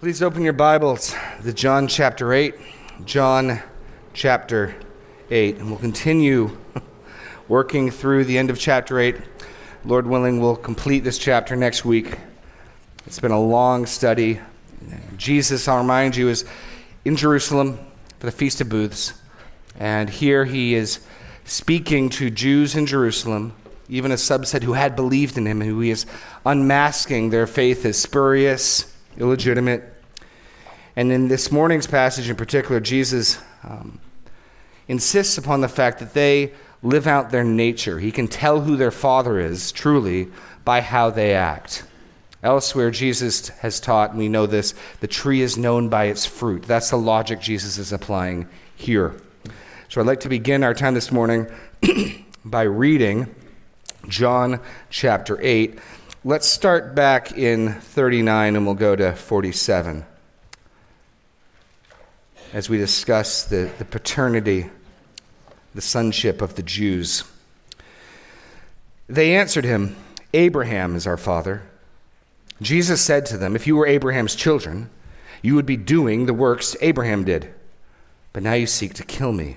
Please open your Bibles to John chapter 8. John chapter 8. And we'll continue working through the end of chapter 8. Lord willing, we'll complete this chapter next week. It's been a long study. Jesus, I'll remind you, is in Jerusalem for the Feast of Booths. And here he is speaking to Jews in Jerusalem, even a subset who had believed in him, who he is unmasking their faith as spurious illegitimate. And in this morning's passage in particular, Jesus um, insists upon the fact that they live out their nature. He can tell who their father is truly by how they act. Elsewhere, Jesus has taught, and we know this, the tree is known by its fruit. That's the logic Jesus is applying here. So I'd like to begin our time this morning by reading John chapter 8. Let's start back in 39 and we'll go to 47 as we discuss the, the paternity, the sonship of the Jews. They answered him, Abraham is our father. Jesus said to them, If you were Abraham's children, you would be doing the works Abraham did. But now you seek to kill me,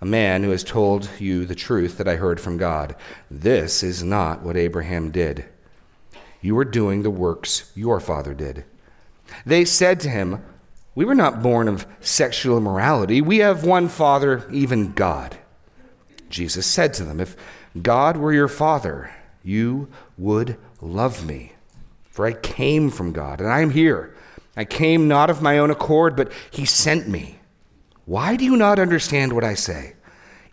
a man who has told you the truth that I heard from God. This is not what Abraham did. You are doing the works your father did. They said to him, We were not born of sexual immorality. We have one father, even God. Jesus said to them, If God were your father, you would love me. For I came from God, and I am here. I came not of my own accord, but he sent me. Why do you not understand what I say?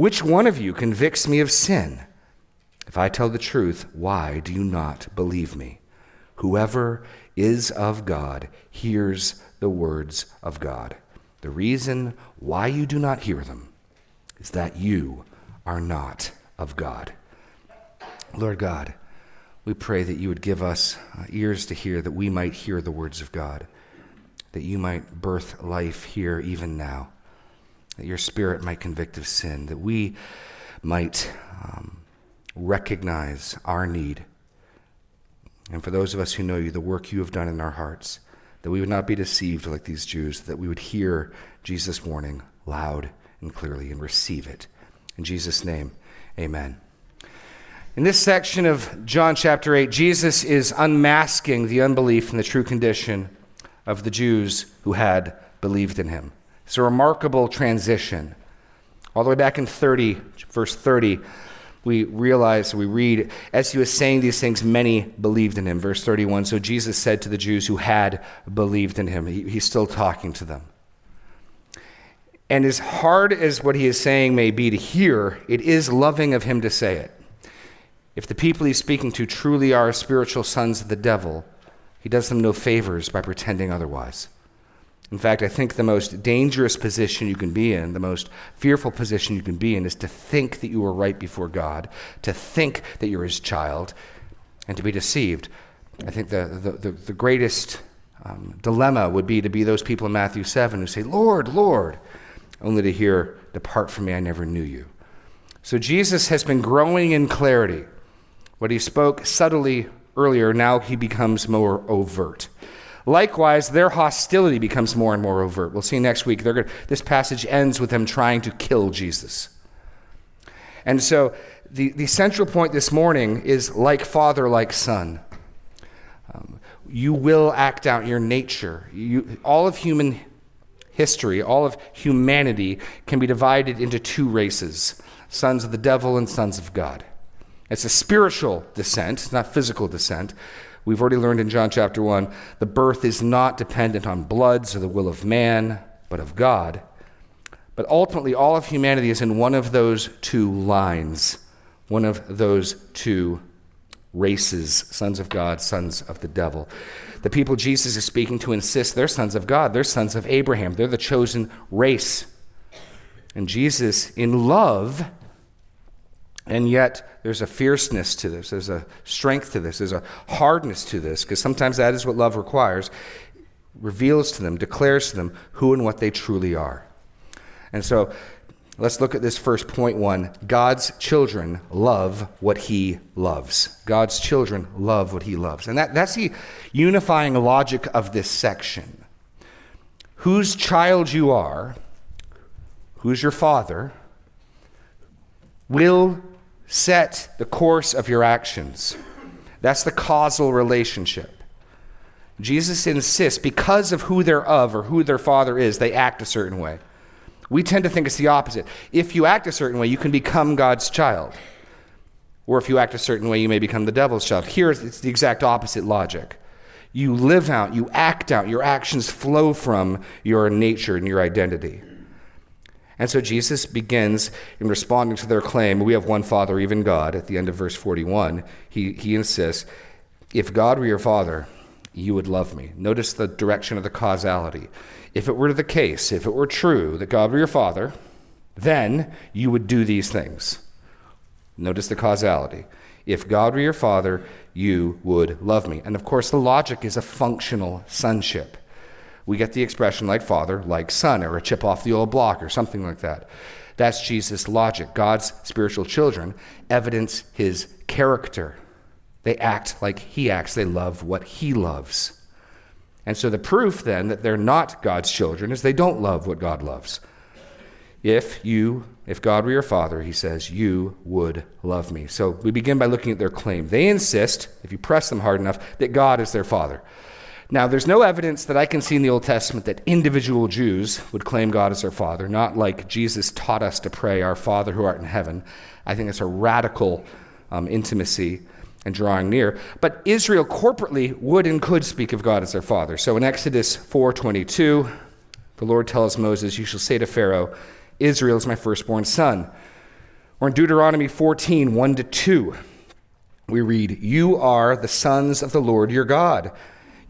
Which one of you convicts me of sin? If I tell the truth, why do you not believe me? Whoever is of God hears the words of God. The reason why you do not hear them is that you are not of God. Lord God, we pray that you would give us uh, ears to hear, that we might hear the words of God, that you might birth life here even now that your spirit might convict of sin, that we might um, recognize our need. And for those of us who know you, the work you have done in our hearts, that we would not be deceived like these Jews, that we would hear Jesus' warning loud and clearly and receive it. In Jesus' name, amen. In this section of John chapter 8, Jesus is unmasking the unbelief and the true condition of the Jews who had believed in him. It's a remarkable transition. All the way back in 30, verse 30, we realize, we read, as he was saying these things, many believed in him. Verse 31. So Jesus said to the Jews who had believed in him, he, he's still talking to them. And as hard as what he is saying may be to hear, it is loving of him to say it. If the people he's speaking to truly are spiritual sons of the devil, he does them no favors by pretending otherwise. In fact, I think the most dangerous position you can be in, the most fearful position you can be in, is to think that you are right before God, to think that you're His child, and to be deceived. I think the, the, the, the greatest um, dilemma would be to be those people in Matthew 7 who say, Lord, Lord, only to hear, Depart from me, I never knew you. So Jesus has been growing in clarity. What he spoke subtly earlier, now he becomes more overt. Likewise, their hostility becomes more and more overt. We'll see next week. Gonna, this passage ends with them trying to kill Jesus. And so the, the central point this morning is like father, like son. Um, you will act out your nature. You, all of human history, all of humanity can be divided into two races sons of the devil and sons of God. It's a spiritual descent, not physical descent. We've already learned in John chapter 1 the birth is not dependent on bloods or the will of man, but of God. But ultimately, all of humanity is in one of those two lines, one of those two races sons of God, sons of the devil. The people Jesus is speaking to insist they're sons of God, they're sons of Abraham, they're the chosen race. And Jesus, in love, and yet there's a fierceness to this, there's a strength to this, there's a hardness to this, because sometimes that is what love requires, reveals to them, declares to them who and what they truly are. And so Let's look at this first point one. God's children love what he loves. God's children love what he loves. And that, that's the unifying logic of this section. Whose child you are, who's your father, will set the course of your actions. That's the causal relationship. Jesus insists because of who they're of or who their father is, they act a certain way. We tend to think it's the opposite. If you act a certain way, you can become God's child. Or if you act a certain way, you may become the devil's child. Here, it's the exact opposite logic. You live out, you act out, your actions flow from your nature and your identity. And so Jesus begins in responding to their claim, we have one Father, even God, at the end of verse 41. He, he insists, if God were your Father, you would love me. Notice the direction of the causality. If it were the case, if it were true that God were your father, then you would do these things. Notice the causality. If God were your father, you would love me. And of course, the logic is a functional sonship. We get the expression like father, like son, or a chip off the old block, or something like that. That's Jesus' logic. God's spiritual children evidence his character. They act like he acts, they love what he loves. And so the proof then that they're not God's children is they don't love what God loves. If you, if God were your father, he says, you would love me. So we begin by looking at their claim. They insist, if you press them hard enough, that God is their father. Now, there's no evidence that I can see in the Old Testament that individual Jews would claim God as their father, not like Jesus taught us to pray, Our Father who art in heaven. I think it's a radical um, intimacy and drawing near. But Israel corporately would and could speak of God as their father. So in Exodus 4:22, the Lord tells Moses, "You shall say to Pharaoh, Israel is my firstborn son." Or in Deuteronomy 14, 1 to 2, we read, You are the sons of the Lord your God.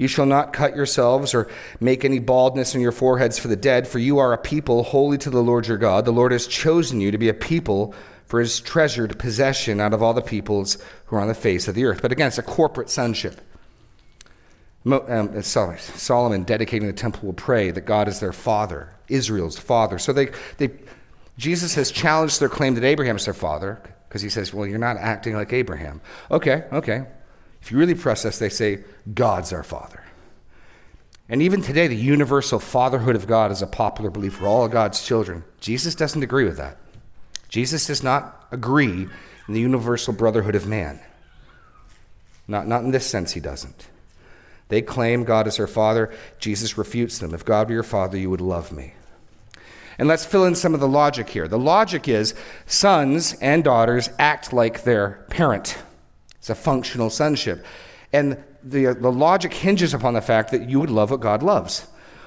You shall not cut yourselves or make any baldness in your foreheads for the dead, for you are a people holy to the Lord your God. The Lord has chosen you to be a people for his treasured possession out of all the peoples who are on the face of the earth. But again, it's a corporate sonship. Um, Solomon dedicating the temple will pray that God is their father, Israel's father. So they, they, Jesus has challenged their claim that Abraham is their father because he says, Well, you're not acting like Abraham. Okay, okay. If you really press us, they say, God's our father. And even today, the universal fatherhood of God is a popular belief for all of God's children. Jesus doesn't agree with that. Jesus does not agree in the universal brotherhood of man. Not, not in this sense, he doesn't. They claim God is their father. Jesus refutes them. If God were your father, you would love me. And let's fill in some of the logic here. The logic is sons and daughters act like their parent. It's a functional sonship. And the, the logic hinges upon the fact that you would love what God loves.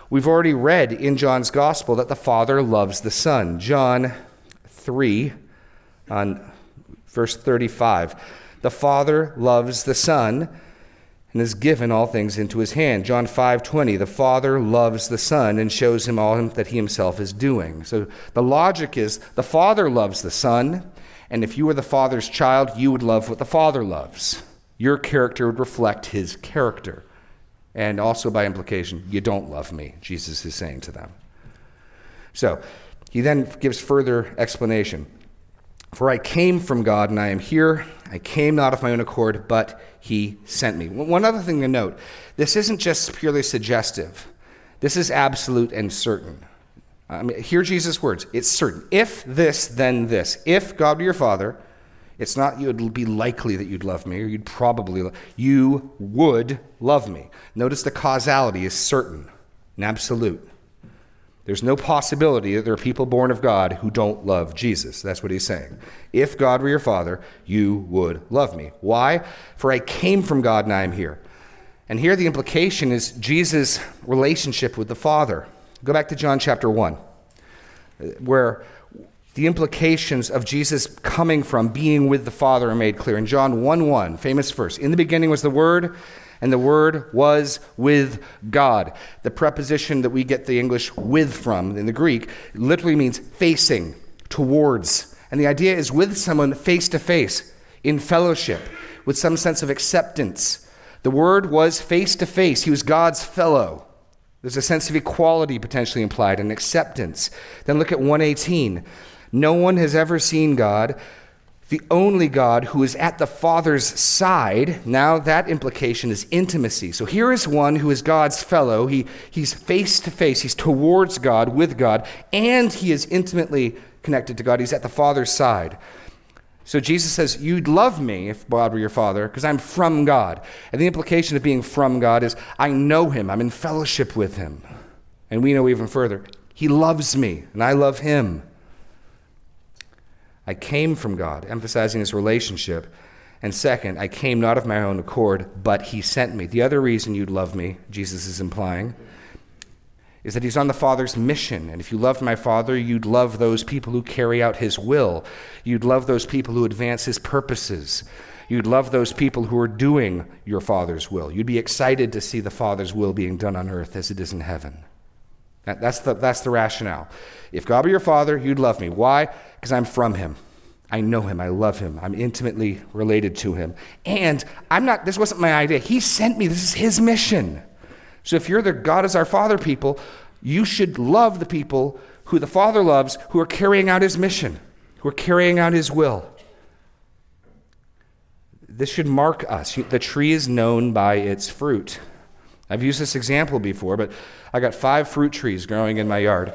We've already read in John's gospel that the Father loves the Son. John 3 on verse 35. The Father loves the Son and has given all things into his hand. John 5:20, the Father loves the Son and shows him all that he himself is doing. So the logic is the Father loves the Son, and if you were the Father's child, you would love what the Father loves. Your character would reflect his character. And also by implication, you don't love me, Jesus is saying to them. So, he then gives further explanation. For I came from God and I am here. I came not of my own accord, but he sent me. One other thing to note this isn't just purely suggestive, this is absolute and certain. I mean, hear Jesus' words. It's certain. If this, then this. If God were your father, it's not you would be likely that you'd love me, or you'd probably, you would love me. Notice the causality is certain and absolute. There's no possibility that there are people born of God who don't love Jesus. That's what he's saying. If God were your father, you would love me. Why? For I came from God and I am here. And here the implication is Jesus' relationship with the Father. Go back to John chapter 1, where the implications of Jesus coming from being with the Father are made clear. In John 1 1, famous verse, in the beginning was the Word, and the Word was with God. The preposition that we get the English with from in the Greek literally means facing, towards. And the idea is with someone face to face, in fellowship, with some sense of acceptance. The Word was face to face, He was God's fellow. There's a sense of equality potentially implied and acceptance. Then look at 118. No one has ever seen God, the only God who is at the Father's side. Now, that implication is intimacy. So here is one who is God's fellow. He, he's face to face, he's towards God, with God, and he is intimately connected to God. He's at the Father's side. So Jesus says, You'd love me if God were your father, because I'm from God. And the implication of being from God is I know him, I'm in fellowship with him. And we know even further, he loves me, and I love him. I came from God, emphasizing his relationship. And second, I came not of my own accord, but he sent me. The other reason you'd love me, Jesus is implying, is that he's on the Father's mission. And if you loved my Father, you'd love those people who carry out his will. You'd love those people who advance his purposes. You'd love those people who are doing your Father's will. You'd be excited to see the Father's will being done on earth as it is in heaven. That's the, that's the rationale. If God were your Father, you'd love me. Why? because I'm from him. I know him. I love him. I'm intimately related to him. And I'm not, this wasn't my idea. He sent me. This is his mission. So if you're the God is our Father people, you should love the people who the Father loves who are carrying out his mission, who are carrying out his will. This should mark us. The tree is known by its fruit. I've used this example before, but I got five fruit trees growing in my yard.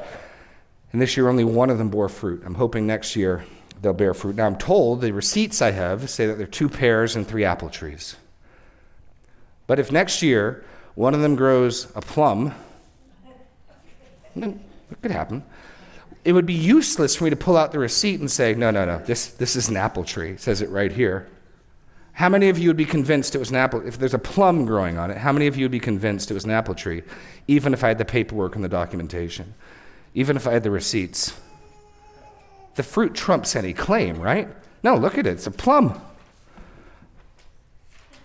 And this year, only one of them bore fruit. I'm hoping next year they'll bear fruit. Now, I'm told the receipts I have say that there are two pears and three apple trees. But if next year one of them grows a plum, it could happen. It would be useless for me to pull out the receipt and say, no, no, no, this, this is an apple tree. It says it right here. How many of you would be convinced it was an apple? If there's a plum growing on it, how many of you would be convinced it was an apple tree, even if I had the paperwork and the documentation? even if I had the receipts. The fruit trumps any claim, right? No, look at it. It's a plum.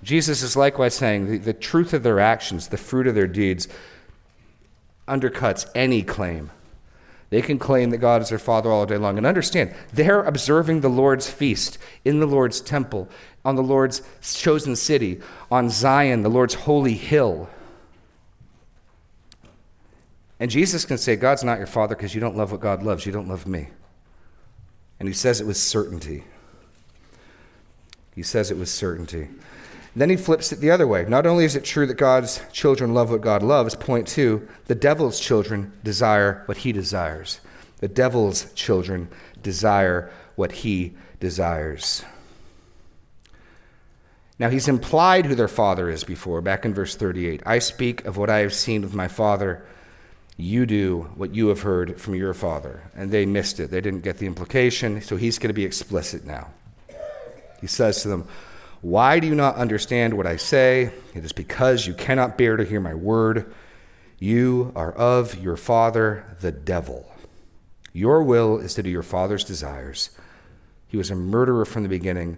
Jesus is likewise saying the, the truth of their actions, the fruit of their deeds, undercuts any claim. They can claim that God is their Father all day long. And understand, they're observing the Lord's feast in the Lord's temple, on the Lord's chosen city, on Zion, the Lord's holy hill. And Jesus can say, God's not your father because you don't love what God loves. You don't love me. And he says it with certainty. He says it with certainty. Then he flips it the other way. Not only is it true that God's children love what God loves, point two, the devil's children desire what he desires. The devil's children desire what he desires. Now, he's implied who their father is before, back in verse 38. I speak of what I have seen with my father you do what you have heard from your father. And they missed it. They didn't get the implication, so he's going to be explicit now. He says to them, Why do you not understand what I say? It is because you cannot bear to hear my word. You are of your father, the devil. Your will is to do your father's desires. He was a murderer from the beginning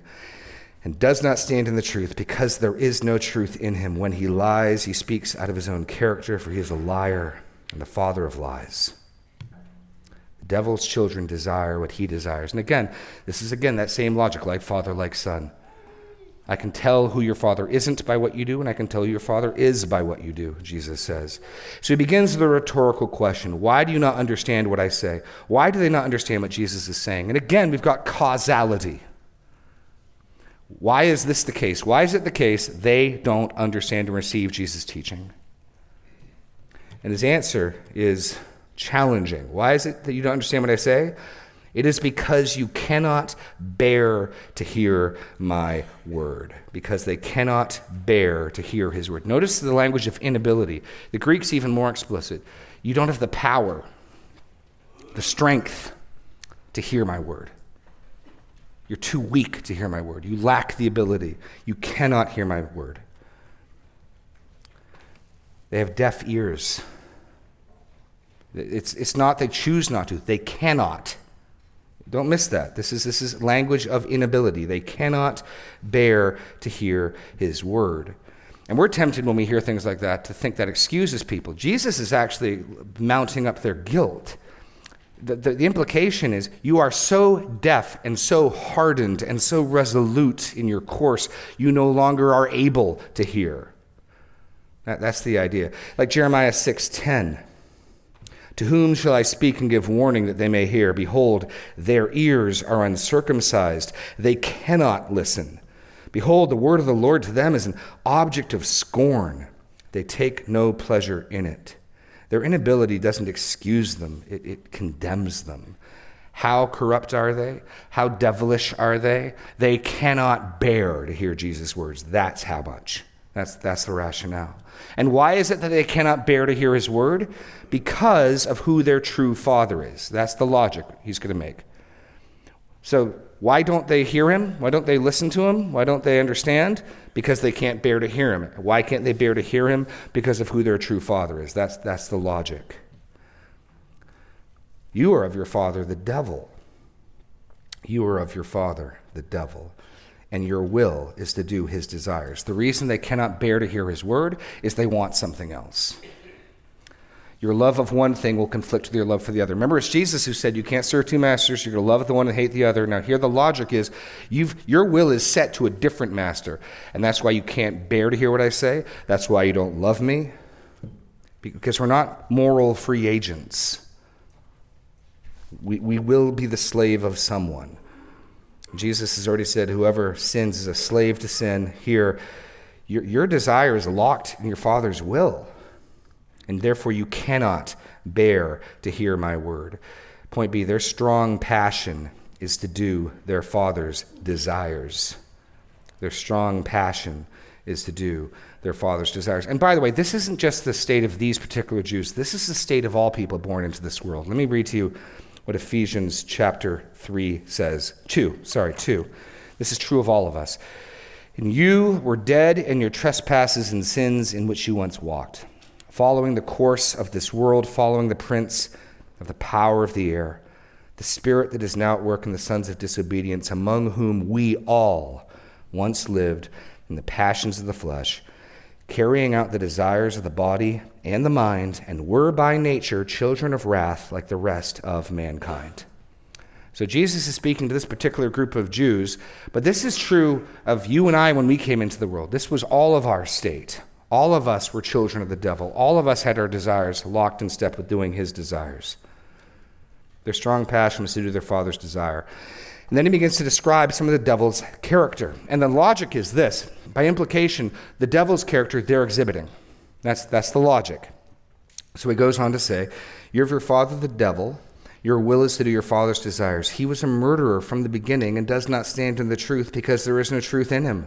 and does not stand in the truth because there is no truth in him. When he lies, he speaks out of his own character, for he is a liar and the father of lies. The devil's children desire what he desires. And again, this is again that same logic like father, like son. I can tell who your father isn't by what you do, and I can tell who your father is by what you do, Jesus says. So he begins the rhetorical question Why do you not understand what I say? Why do they not understand what Jesus is saying? And again, we've got causality. Why is this the case? Why is it the case they don't understand and receive Jesus' teaching? And his answer is challenging. Why is it that you don't understand what I say? It is because you cannot bear to hear my word, because they cannot bear to hear his word. Notice the language of inability. The Greek's even more explicit. You don't have the power, the strength to hear my word. You're too weak to hear my word. You lack the ability. You cannot hear my word. They have deaf ears. It's, it's not they choose not to, they cannot. Don't miss that. This is, this is language of inability. They cannot bear to hear his word. And we're tempted when we hear things like that to think that excuses people. Jesus is actually mounting up their guilt. The, the, the, implication is you are so deaf and so hardened and so resolute in your course, you no longer are able to hear. That, that's the idea. Like Jeremiah 6:10. To whom shall I speak and give warning that they may hear? Behold, their ears are uncircumcised. They cannot listen. Behold, the word of the Lord to them is an object of scorn. They take no pleasure in it. Their inability doesn't excuse them, it, it condemns them. How corrupt are they? How devilish are they? They cannot bear to hear Jesus' words. That's how much. That's, that's the rationale. And why is it that they cannot bear to hear his word? Because of who their true father is. That's the logic he's going to make. So, why don't they hear him? Why don't they listen to him? Why don't they understand? Because they can't bear to hear him. Why can't they bear to hear him? Because of who their true father is. That's, that's the logic. You are of your father, the devil. You are of your father, the devil and your will is to do his desires. The reason they cannot bear to hear his word is they want something else. Your love of one thing will conflict with your love for the other. Remember, it's Jesus who said you can't serve two masters. You're going to love the one and hate the other. Now, here the logic is your will is set to a different master. And that's why you can't bear to hear what I say. That's why you don't love me. Because we're not moral free agents. We, we will be the slave of someone. Jesus has already said, whoever sins is a slave to sin. Here, your, your desire is locked in your Father's will, and therefore you cannot bear to hear my word. Point B, their strong passion is to do their Father's desires. Their strong passion is to do their Father's desires. And by the way, this isn't just the state of these particular Jews, this is the state of all people born into this world. Let me read to you what Ephesians chapter 3 says. 2, sorry, 2. This is true of all of us. And you were dead in your trespasses and sins in which you once walked, following the course of this world, following the prince of the power of the air, the spirit that is now at work in the sons of disobedience, among whom we all once lived in the passions of the flesh carrying out the desires of the body and the mind, and were by nature children of wrath like the rest of mankind. So Jesus is speaking to this particular group of Jews, but this is true of you and I when we came into the world. This was all of our state. All of us were children of the devil. All of us had our desires locked in step with doing his desires. Their strong passion was to do their father's desire. And then he begins to describe some of the devil's character. And the logic is this by implication, the devil's character they're exhibiting. That's, that's the logic. So he goes on to say, You're of your father the devil. Your will is to do your father's desires. He was a murderer from the beginning and does not stand in the truth because there is no truth in him.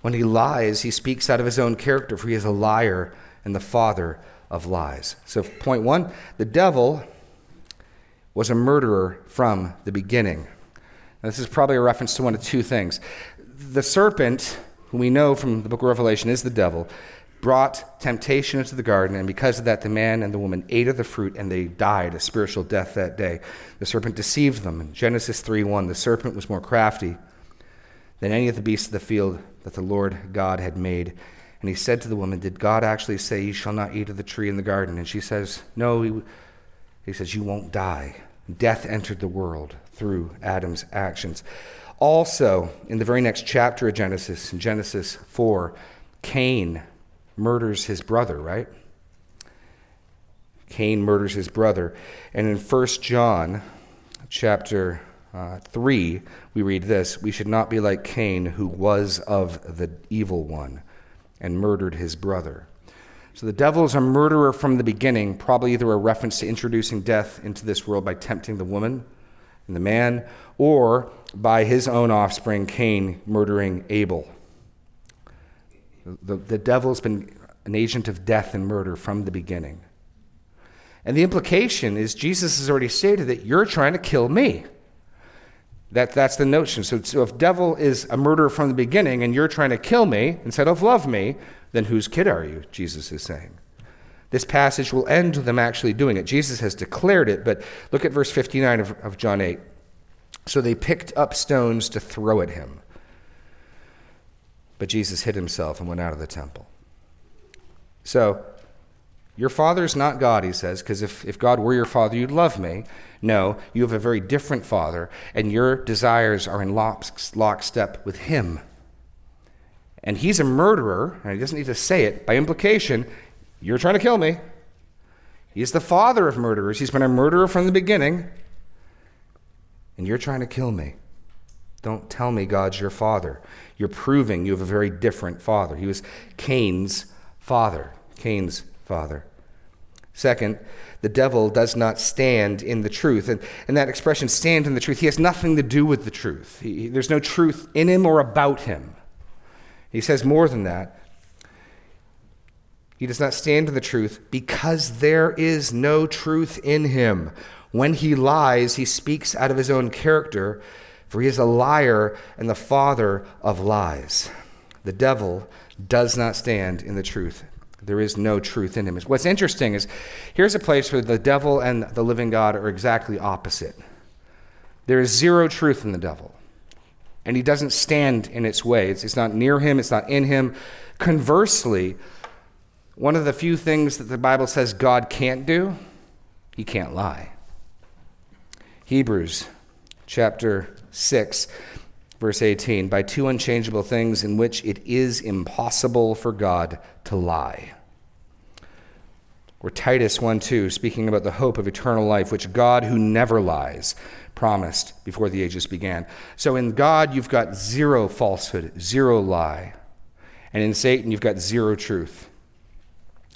When he lies, he speaks out of his own character, for he is a liar and the father of lies. So, point one the devil was a murderer from the beginning. Now, this is probably a reference to one of two things. The serpent, who we know from the book of Revelation is the devil, brought temptation into the garden, and because of that, the man and the woman ate of the fruit and they died a spiritual death that day. The serpent deceived them. In Genesis 3 1, the serpent was more crafty than any of the beasts of the field that the Lord God had made. And he said to the woman, Did God actually say, You shall not eat of the tree in the garden? And she says, No. He, he says, You won't die. Death entered the world through Adam's actions. Also, in the very next chapter of Genesis, in Genesis 4, Cain murders his brother, right? Cain murders his brother. And in 1 John chapter uh, 3, we read this We should not be like Cain, who was of the evil one and murdered his brother. So the devil is a murderer from the beginning, probably either a reference to introducing death into this world by tempting the woman and the man, or by his own offspring, Cain, murdering Abel. The, the devil's been an agent of death and murder from the beginning. And the implication is Jesus has already stated that you're trying to kill me. That, that's the notion. So, so if devil is a murderer from the beginning and you're trying to kill me instead of love me, then whose kid are you? Jesus is saying. This passage will end with them actually doing it. Jesus has declared it, but look at verse 59 of, of John 8. So they picked up stones to throw at him. But Jesus hid himself and went out of the temple. So, your father's not God, he says, because if, if God were your father, you'd love me. No, you have a very different father, and your desires are in lockstep with him. And he's a murderer, and he doesn't need to say it. By implication, you're trying to kill me. He's the father of murderers. He's been a murderer from the beginning, and you're trying to kill me. Don't tell me God's your father. You're proving you have a very different father. He was Cain's father. Cain's father. Second, the devil does not stand in the truth. And, and that expression, stand in the truth, he has nothing to do with the truth. He, there's no truth in him or about him. He says more than that. He does not stand in the truth because there is no truth in him. When he lies, he speaks out of his own character, for he is a liar and the father of lies. The devil does not stand in the truth. There is no truth in him. What's interesting is here's a place where the devil and the living God are exactly opposite. There is zero truth in the devil, and he doesn't stand in its way. It's, it's not near him, it's not in him. Conversely, one of the few things that the Bible says God can't do, he can't lie. Hebrews chapter 6 Verse 18 By two unchangeable things in which it is impossible for God to lie. Or Titus 1 2, speaking about the hope of eternal life, which God, who never lies, promised before the ages began. So in God, you've got zero falsehood, zero lie. And in Satan, you've got zero truth.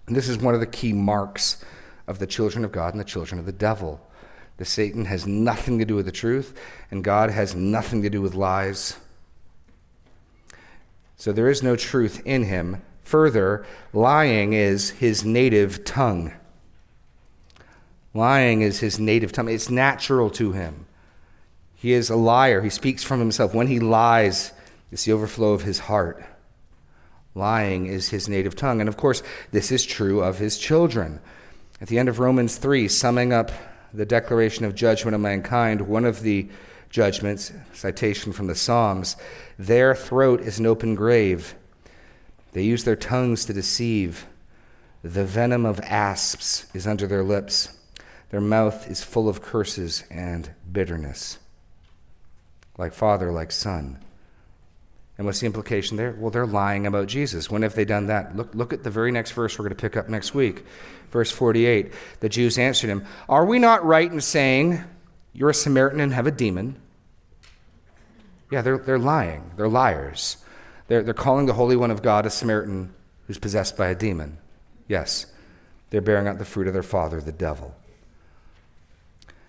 And this is one of the key marks of the children of God and the children of the devil. The Satan has nothing to do with the truth, and God has nothing to do with lies. So there is no truth in him. Further, lying is his native tongue. Lying is his native tongue. It's natural to him. He is a liar. He speaks from himself. When he lies, it's the overflow of his heart. Lying is his native tongue. And of course, this is true of his children. At the end of Romans 3, summing up the declaration of judgment of mankind, one of the judgments, citation from the Psalms, their throat is an open grave. They use their tongues to deceive. The venom of asps is under their lips. Their mouth is full of curses and bitterness. Like father, like son. And what's the implication there? Well, they're lying about Jesus. When have they done that? Look, look at the very next verse we're going to pick up next week. Verse 48. The Jews answered him, Are we not right in saying, You're a Samaritan and have a demon? Yeah, they're, they're lying. They're liars. They're, they're calling the Holy One of God a Samaritan who's possessed by a demon. Yes, they're bearing out the fruit of their father, the devil.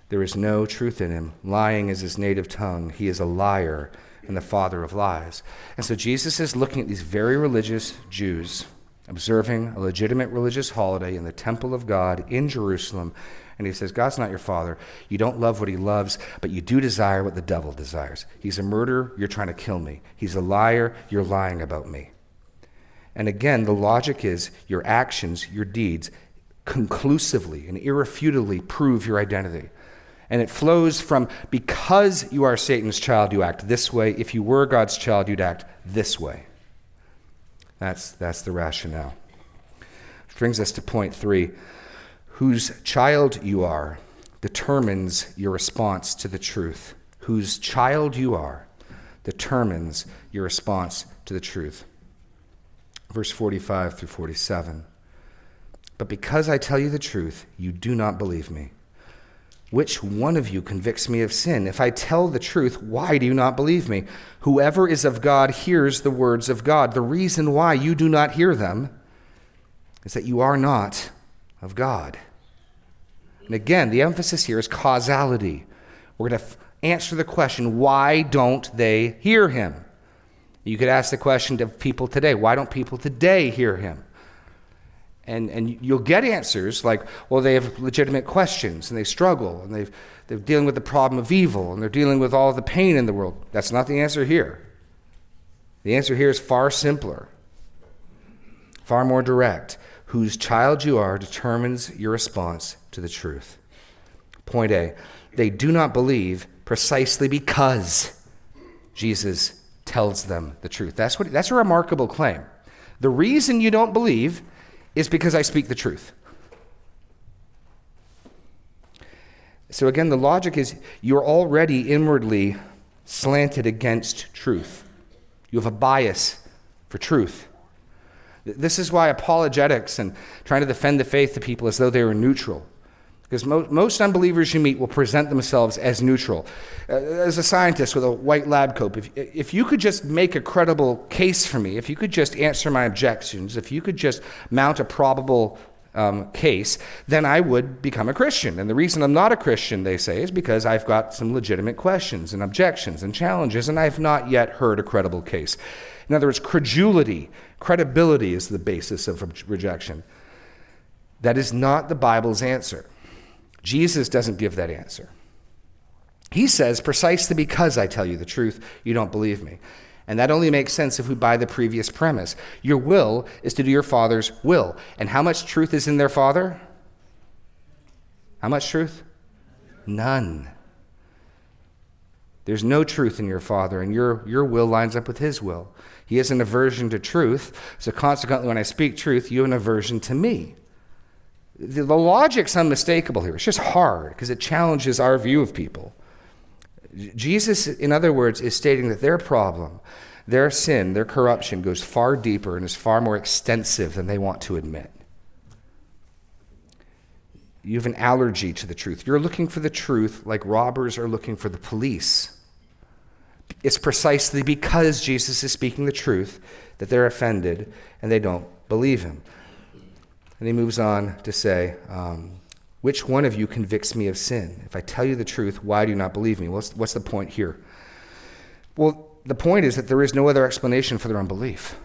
There is no truth in him. Lying is his native tongue. He is a liar and the father of lies. And so Jesus is looking at these very religious Jews observing a legitimate religious holiday in the temple of God in Jerusalem. And he says, God's not your father. You don't love what he loves, but you do desire what the devil desires. He's a murderer. You're trying to kill me. He's a liar. You're lying about me. And again, the logic is your actions, your deeds, conclusively and irrefutably prove your identity. And it flows from because you are Satan's child, you act this way. If you were God's child, you'd act this way. That's, that's the rationale. Which brings us to point three whose child you are determines your response to the truth. Whose child you are determines your response to the truth. Verse 45 through 47. But because I tell you the truth, you do not believe me. Which one of you convicts me of sin? If I tell the truth, why do you not believe me? Whoever is of God hears the words of God. The reason why you do not hear them is that you are not of God. And again, the emphasis here is causality. We're going to f- answer the question why don't they hear him? You could ask the question to people today why don't people today hear him? And, and you'll get answers like, well, they have legitimate questions and they struggle and they've, they're dealing with the problem of evil and they're dealing with all the pain in the world. That's not the answer here. The answer here is far simpler, far more direct. Whose child you are determines your response to the truth. Point A they do not believe precisely because Jesus tells them the truth. That's, what, that's a remarkable claim. The reason you don't believe is because I speak the truth. So, again, the logic is you're already inwardly slanted against truth. You have a bias for truth. This is why apologetics and trying to defend the faith to people as though they were neutral. Because mo- most unbelievers you meet will present themselves as neutral. Uh, as a scientist with a white lab coat, if, if you could just make a credible case for me, if you could just answer my objections, if you could just mount a probable um, case, then I would become a Christian. And the reason I'm not a Christian, they say, is because I've got some legitimate questions and objections and challenges, and I've not yet heard a credible case. In other words, credulity, credibility is the basis of rejection. That is not the Bible's answer. Jesus doesn't give that answer. He says, precisely because I tell you the truth, you don't believe me. And that only makes sense if we buy the previous premise. Your will is to do your Father's will. And how much truth is in their Father? How much truth? None. There's no truth in your Father, and your, your will lines up with His will. He has an aversion to truth, so consequently, when I speak truth, you have an aversion to me. The, the logic's unmistakable here. It's just hard because it challenges our view of people. Jesus, in other words, is stating that their problem, their sin, their corruption goes far deeper and is far more extensive than they want to admit. You have an allergy to the truth. You're looking for the truth like robbers are looking for the police. It's precisely because Jesus is speaking the truth that they're offended and they don't believe him. And he moves on to say, um, which one of you convicts me of sin? If I tell you the truth, why do you not believe me? What's, what's the point here? Well, the point is that there is no other explanation for their unbelief.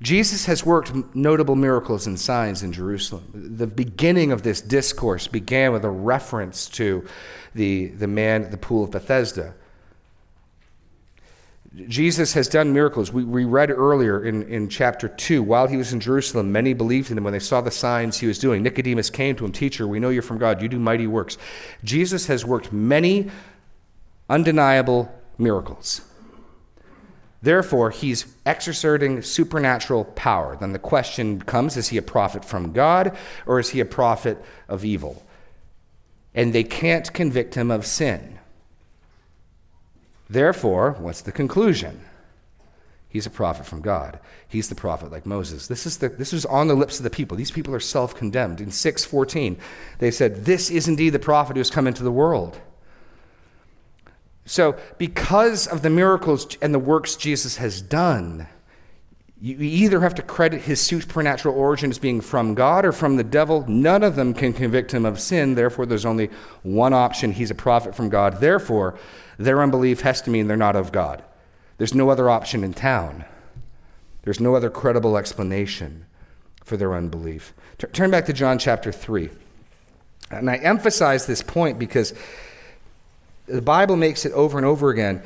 Jesus has worked notable miracles and signs in Jerusalem. The beginning of this discourse began with a reference to the, the man at the pool of Bethesda Jesus has done miracles. We, we read earlier in, in chapter 2, while he was in Jerusalem, many believed in him when they saw the signs he was doing. Nicodemus came to him, Teacher, we know you're from God. You do mighty works. Jesus has worked many undeniable miracles. Therefore, he's exerting supernatural power. Then the question comes is he a prophet from God or is he a prophet of evil? And they can't convict him of sin. Therefore, what's the conclusion? He's a prophet from God. He's the prophet like Moses. This is, the, this is on the lips of the people. These people are self condemned. In 614, they said, This is indeed the prophet who has come into the world. So, because of the miracles and the works Jesus has done, you either have to credit his supernatural origin as being from God or from the devil. None of them can convict him of sin. Therefore, there's only one option. He's a prophet from God. Therefore, their unbelief has to mean they're not of God. There's no other option in town. There's no other credible explanation for their unbelief. T- turn back to John chapter 3. And I emphasize this point because the Bible makes it over and over again.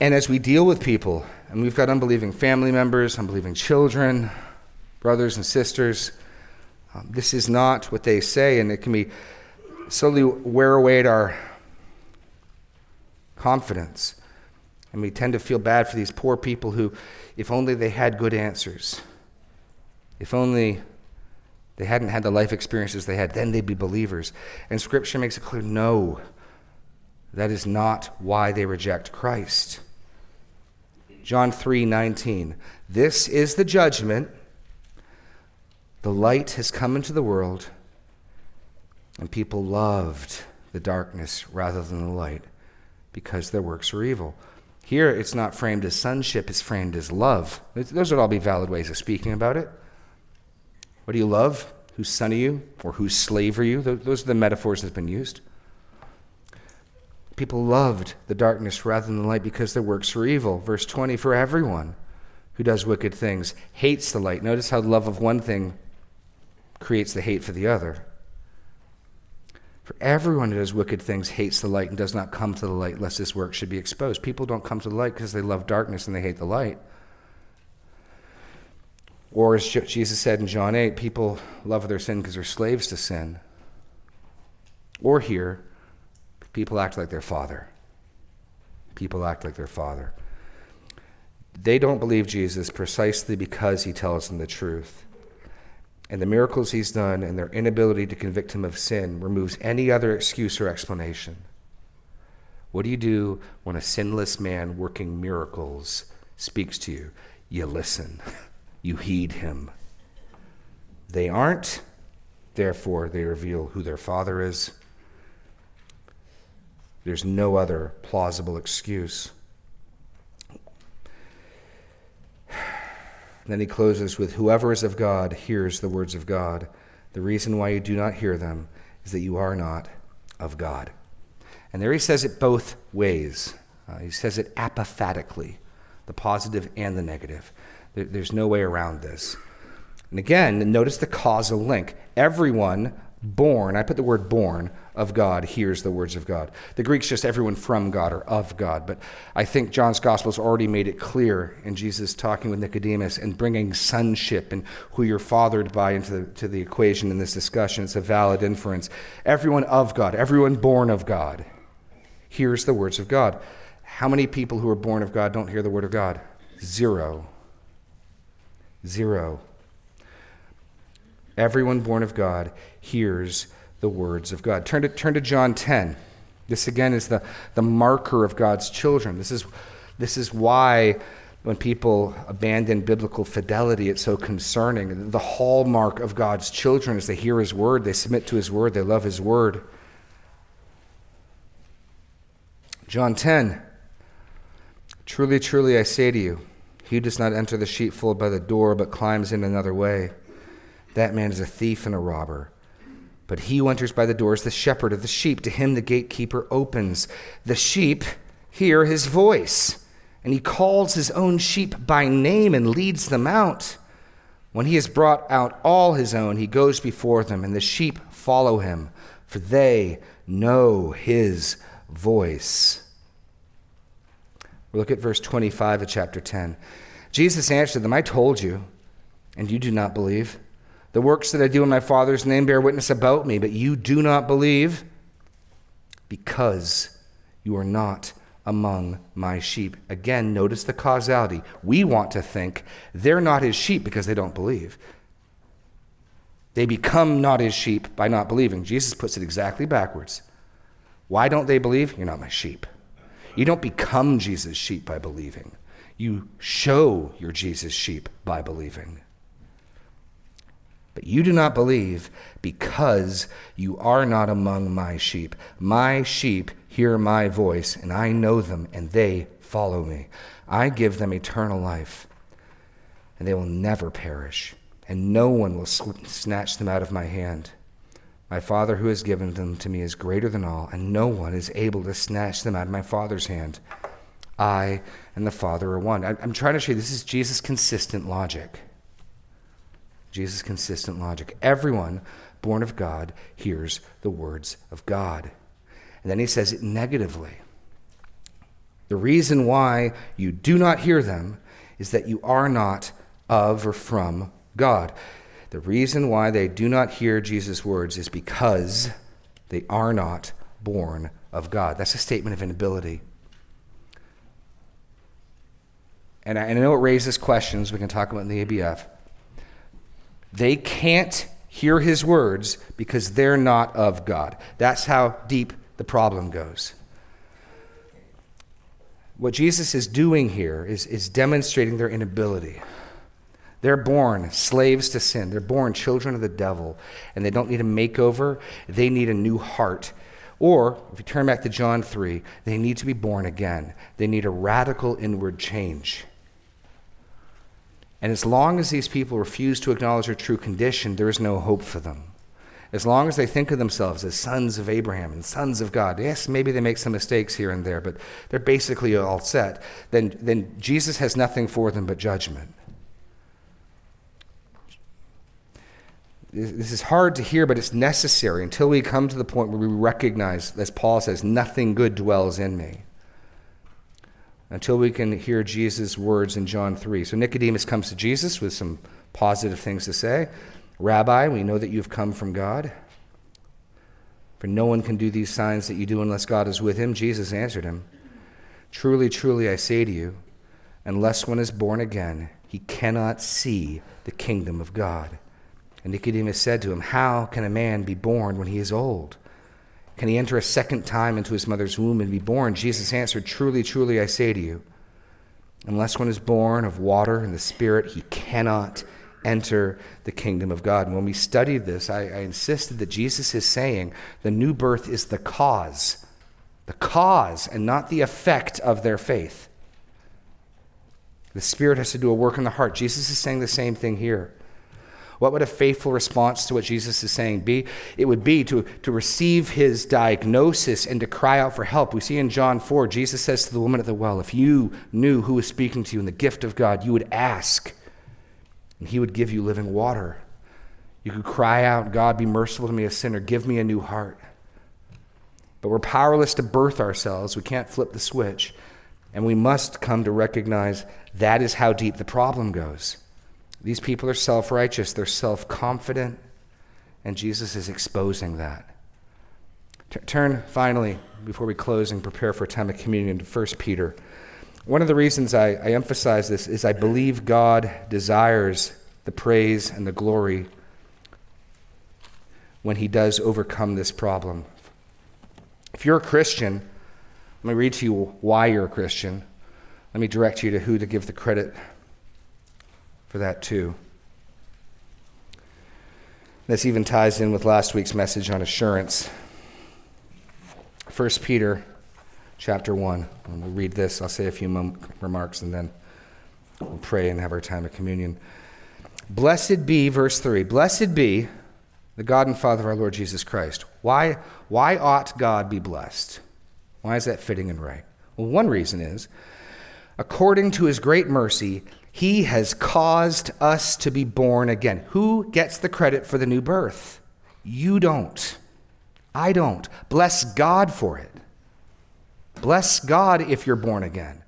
And as we deal with people, and we've got unbelieving family members, unbelieving children, brothers and sisters, um, this is not what they say, and it can be slowly wear away at our confidence. And we tend to feel bad for these poor people who, if only they had good answers, if only they hadn't had the life experiences they had, then they'd be believers. And Scripture makes it clear no, that is not why they reject Christ. John 3 19. This is the judgment. The light has come into the world, and people loved the darkness rather than the light because their works are evil. Here, it's not framed as sonship, it's framed as love. Those would all be valid ways of speaking about it. What do you love? Whose son are you? Or whose slave are you? Those are the metaphors that have been used. People loved the darkness rather than the light because their works were evil. Verse 20 For everyone who does wicked things hates the light. Notice how the love of one thing creates the hate for the other. For everyone who does wicked things hates the light and does not come to the light, lest his work should be exposed. People don't come to the light because they love darkness and they hate the light. Or, as Jesus said in John 8, people love their sin because they're slaves to sin. Or here, People act like their father. People act like their father. They don't believe Jesus precisely because he tells them the truth. And the miracles he's done and their inability to convict him of sin removes any other excuse or explanation. What do you do when a sinless man working miracles speaks to you? You listen, you heed him. They aren't, therefore, they reveal who their father is. There's no other plausible excuse. Then he closes with Whoever is of God hears the words of God. The reason why you do not hear them is that you are not of God. And there he says it both ways. Uh, he says it apophatically, the positive and the negative. There, there's no way around this. And again, notice the causal link. Everyone born, I put the word born, of God hears the words of God. The Greek's just everyone from God or of God, but I think John's gospel's already made it clear in Jesus talking with Nicodemus and bringing sonship and who you're fathered by into the, to the equation in this discussion. It's a valid inference. Everyone of God, everyone born of God, hears the words of God. How many people who are born of God don't hear the word of God? Zero. Zero. Everyone born of God hears the words of God. Turn to, turn to John 10. This again is the, the marker of God's children. This is, this is why when people abandon biblical fidelity, it's so concerning. The hallmark of God's children is they hear His word, they submit to His word, they love His word. John 10 Truly, truly, I say to you, he does not enter the sheepfold by the door, but climbs in another way that man is a thief and a robber. But he who enters by the door is the shepherd of the sheep. To him the gatekeeper opens. The sheep hear his voice, and he calls his own sheep by name and leads them out. When he has brought out all his own, he goes before them, and the sheep follow him, for they know his voice. look at verse 25 of chapter 10. Jesus answered them, I told you, and you do not believe. The works that I do in my Father's name bear witness about me, but you do not believe because you are not among my sheep. Again, notice the causality. We want to think they're not his sheep because they don't believe. They become not his sheep by not believing. Jesus puts it exactly backwards. Why don't they believe? You're not my sheep. You don't become Jesus' sheep by believing. You show you're Jesus' sheep by believing. But you do not believe because you are not among my sheep. My sheep hear my voice, and I know them, and they follow me. I give them eternal life, and they will never perish, and no one will snatch them out of my hand. My Father who has given them to me is greater than all, and no one is able to snatch them out of my Father's hand. I and the Father are one. I'm trying to show you this is Jesus' consistent logic. Jesus' consistent logic. Everyone born of God hears the words of God. And then he says it negatively. The reason why you do not hear them is that you are not of or from God. The reason why they do not hear Jesus' words is because they are not born of God. That's a statement of inability. And I, know it raises questions we can talk about in the ABF. They can't hear his words because they're not of God. That's how deep the problem goes. What Jesus is doing here is, is demonstrating their inability. They're born slaves to sin. They're born children of the devil, and they don't need a makeover. They need a new heart. Or, if you turn back to John 3, they need to be born again. They need a radical inward change. And as long as these people refuse to acknowledge their true condition, there is no hope for them. As long as they think of themselves as sons of Abraham and sons of God, yes, maybe they make some mistakes here and there, but they're basically all set, then, then Jesus has nothing for them but judgment. This is hard to hear, but it's necessary until we come to the point where we recognize, as Paul says, nothing good dwells in me until we can hear Jesus' words in John 3. So Nicodemus comes to Jesus with some positive things to say. Rabbi, we know that you've come from God. For no one can do these signs that you do unless God is with him. Jesus answered him, Truly, truly, I say to you, unless one is born again, he cannot see the kingdom of God. And Nicodemus said to him, How can a man be born when he is old? Can he enter a second time into his mother's womb and be born? Jesus answered, Truly, truly, I say to you, unless one is born of water and the Spirit, he cannot enter the kingdom of God. And when we studied this, I, I, insisted that Jesus is saying the new birth is the cause, the cause, and not the effect of their faith. The Spirit has to do a work in the heart. Jesus is saying the same thing here. What would a faithful response to what Jesus is saying be? It would be to, to receive his diagnosis and to cry out for help. We see in John 4, Jesus says to the woman at the well, If you knew who was speaking to you in the gift of God, you would ask and he would give you living water. You could cry out, God, be merciful to me, a sinner. Give me a new heart. But we're powerless to birth ourselves. We can't flip the switch. And we must come to recognize that is how deep the problem goes. These people are self righteous, they're self confident, and Jesus is exposing that. T- turn finally, before we close and prepare for a time of communion, to 1 Peter. One of the reasons I, I emphasize this is I believe God desires the praise and the glory when he does overcome this problem. If you're a Christian, let me read to you why you're a Christian. Let me direct you to who to give the credit for that too. This even ties in with last week's message on assurance. 1 Peter chapter 1. And we'll read this. I'll say a few mom- remarks and then we'll pray and have our time of communion. Blessed be, verse 3, blessed be the God and Father of our Lord Jesus Christ. Why, why ought God be blessed? Why is that fitting and right? Well, one reason is according to his great mercy, he has caused us to be born again. Who gets the credit for the new birth? You don't. I don't. Bless God for it. Bless God if you're born again,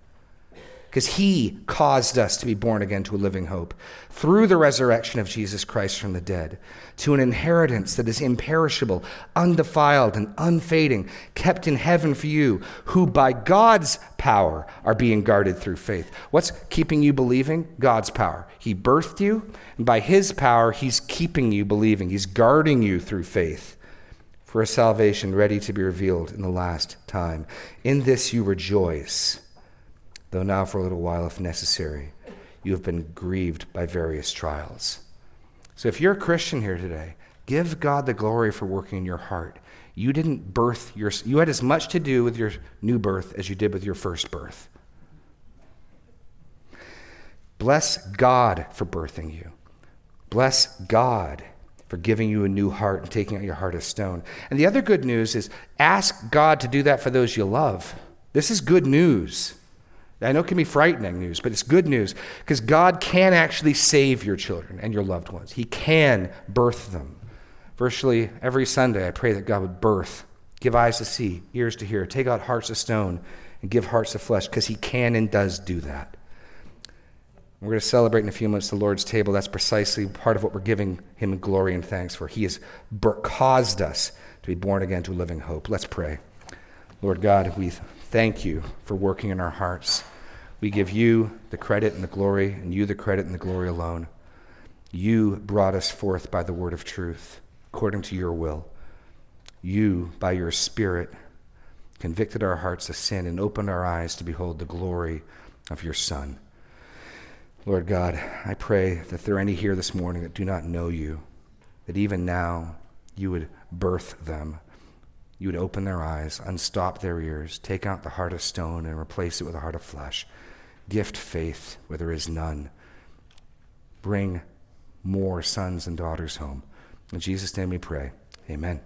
because He caused us to be born again to a living hope through the resurrection of Jesus Christ from the dead, to an inheritance that is imperishable, undefiled, and unfading, kept in heaven for you, who by God's power are being guarded through faith. What's keeping you believing? God's power. He birthed you, and by His power, He's keeping you believing. He's guarding you through faith for a salvation ready to be revealed in the last time. In this you rejoice, though now for a little while, if necessary, you have been grieved by various trials. So if you're a Christian here today, give God the glory for working in your heart. You didn't birth your, you had as much to do with your new birth as you did with your first birth. Bless God for birthing you. Bless God for giving you a new heart and taking out your heart of stone. And the other good news is ask God to do that for those you love. This is good news. I know it can be frightening news, but it's good news because God can actually save your children and your loved ones. He can birth them. Virtually every Sunday, I pray that God would birth, give eyes to see, ears to hear, take out hearts of stone, and give hearts of flesh because He can and does do that. We're going to celebrate in a few minutes the Lord's table. That's precisely part of what we're giving Him glory and thanks for. He has caused us to be born again to living hope. Let's pray. Lord God, we thank you for working in our hearts. We give you the credit and the glory, and you the credit and the glory alone. You brought us forth by the word of truth, according to your will. You, by your Spirit, convicted our hearts of sin and opened our eyes to behold the glory of your Son. Lord God, I pray that there are any here this morning that do not know you, that even now you would birth them. You would open their eyes, unstop their ears, take out the heart of stone and replace it with a heart of flesh. Gift faith where there is none. Bring more sons and daughters home. In Jesus' name we pray. Amen.